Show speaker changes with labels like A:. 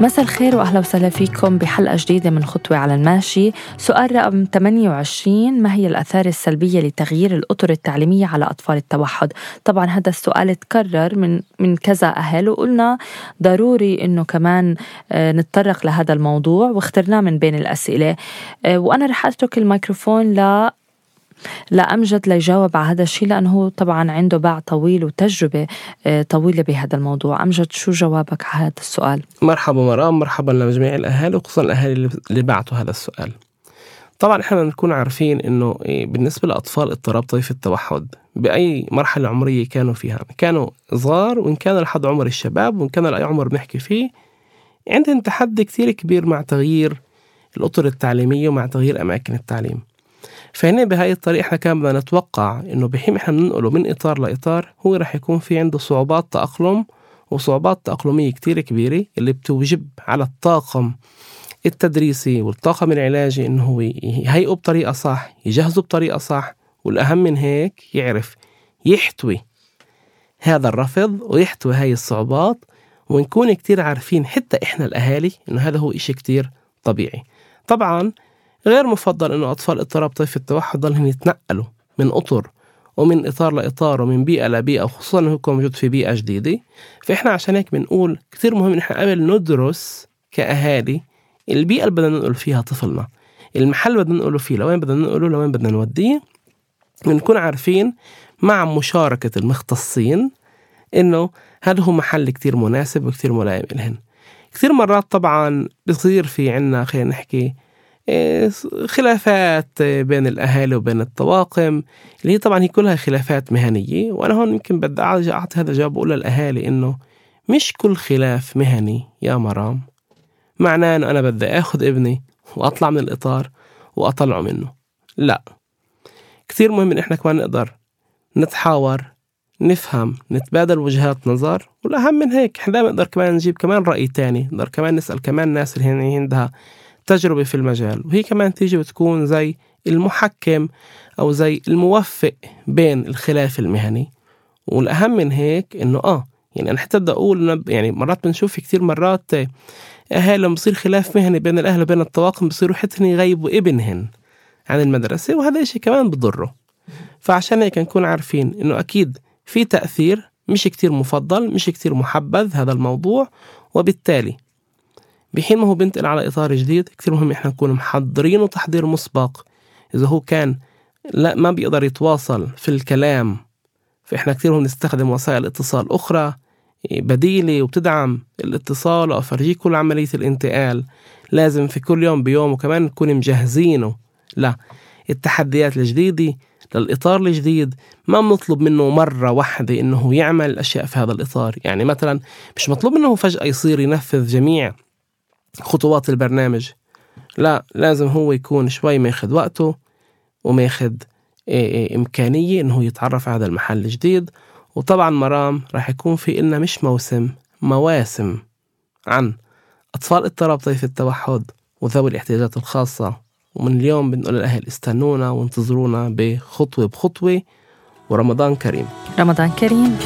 A: مساء الخير وأهلا وسهلا فيكم بحلقة جديدة من خطوة على الماشي، سؤال رقم 28 ما هي الأثار السلبية لتغيير الأطر التعليمية على أطفال التوحد؟ طبعا هذا السؤال تكرر من من كذا أهل وقلنا ضروري إنه كمان آه، نتطرق لهذا الموضوع واخترناه من بين الأسئلة آه، وأنا رح أترك الميكروفون ل لأمجد ليجاوب على هذا الشيء لأنه هو طبعا عنده باع طويل وتجربة آه، طويلة بهذا الموضوع. أمجد شو جوابك على هذا السؤال؟
B: مرحبا مرام مرحبا لجميع الأهالي وخصوصا الأهالي اللي بعتوا هذا السؤال. طبعا إحنا بنكون عارفين إنه إيه، بالنسبة لأطفال اضطراب طيف التوحد بأي مرحلة عمرية كانوا فيها كانوا صغار وإن كان لحد عمر الشباب وإن كان لأي عمر بنحكي فيه عندهم تحدي كثير كبير مع تغيير الأطر التعليمية ومع تغيير أماكن التعليم. فهنا بهاي الطريقة إحنا كان بدنا نتوقع إنه بحين إحنا ننقله من إطار لإطار هو رح يكون في عنده صعوبات تأقلم وصعوبات تأقلمية كتير كبيرة اللي بتوجب على الطاقم التدريسي والطاقم العلاجي إنه هو يهيئه بطريقة صح يجهزه بطريقة صح والأهم من هيك يعرف يحتوي هذا الرفض ويحتوي هاي الصعوبات ونكون كتير عارفين حتى إحنا الأهالي إنه هذا هو إشي كتير طبيعي. طبعا غير مفضل إنه أطفال اضطراب طيف التوحد ضلهم يتنقلوا من أطر ومن إطار لإطار ومن بيئة لبيئة وخصوصا إنه يكون موجود في بيئة جديدة. فإحنا عشان هيك بنقول كثير مهم إن إحنا قبل ندرس كأهالي البيئة اللي بدنا ننقل فيها طفلنا. المحل اللي بدنا ننقله فيه لوين بدنا ننقله؟ لوين بدنا نوديه؟ بنكون عارفين مع مشاركة المختصين إنه هذا هو محل كتير مناسب وكتير ملائم إلهن. كثير مرات طبعا بصير في عنا خلينا نحكي خلافات بين الأهالي وبين الطواقم اللي هي طبعا هي كلها خلافات مهنية وأنا هون يمكن بدي أعطي هذا الجواب أقول للأهالي إنه مش كل خلاف مهني يا مرام. معناه إنه أنا بدي آخذ ابني وأطلع من الإطار وأطلعه منه. لا. كثير مهم إن إحنا كمان نقدر نتحاور نفهم نتبادل وجهات نظر والأهم من هيك إحنا نقدر كمان نجيب كمان رأي تاني نقدر كمان نسأل كمان ناس اللي عندها تجربة في المجال. وهي كمان تيجي وتكون زي المحكم أو زي الموفق بين الخلاف المهني. والأهم من هيك إنه آه يعني أنا حتى بدي أقول يعني مرات بنشوف في كثير مرات أهالي لما بصير خلاف مهني بين الأهل وبين الطواقم بصيروا حتى يغيبوا ابنهن عن المدرسة وهذا الشيء كمان بضره. فعشان هيك نكون عارفين إنه أكيد في تأثير مش كتير مفضل مش كتير محبذ هذا الموضوع وبالتالي بحين ما هو بينتقل على إطار جديد. كثير مهم إحنا نكون محضرينه تحضير مسبق. إذا هو كان لا ما بيقدر يتواصل في الكلام فإحنا كثير مهم نستخدم وسائل اتصال أخرى بديلة وبتدعم الاتصال وأفرجيه كل عملية الانتقال. لازم في كل يوم بيوم وكمان نكون مجهزينه. لا التحديات الجديدة للإطار الجديد ما بنطلب منه مرة واحدة إنه يعمل الأشياء في هذا الإطار. يعني مثلا مش مطلوب منه فجأة يصير ينفذ جميع خطوات البرنامج. لا لازم هو يكون شوي ماخذ وقته وماخذ إيه، إيه، إمكانية إنه يتعرف على هذا المحل الجديد. وطبعا مرام راح يكون في إلنا مش موسم مواسم عن أطفال اضطراب طيف التوحد وذوي الاحتياجات الخاصة. ومن اليوم بنقول للأهل استنونا وانتظرونا بخطوة بخطوة. ورمضان كريم.
A: رمضان كريم.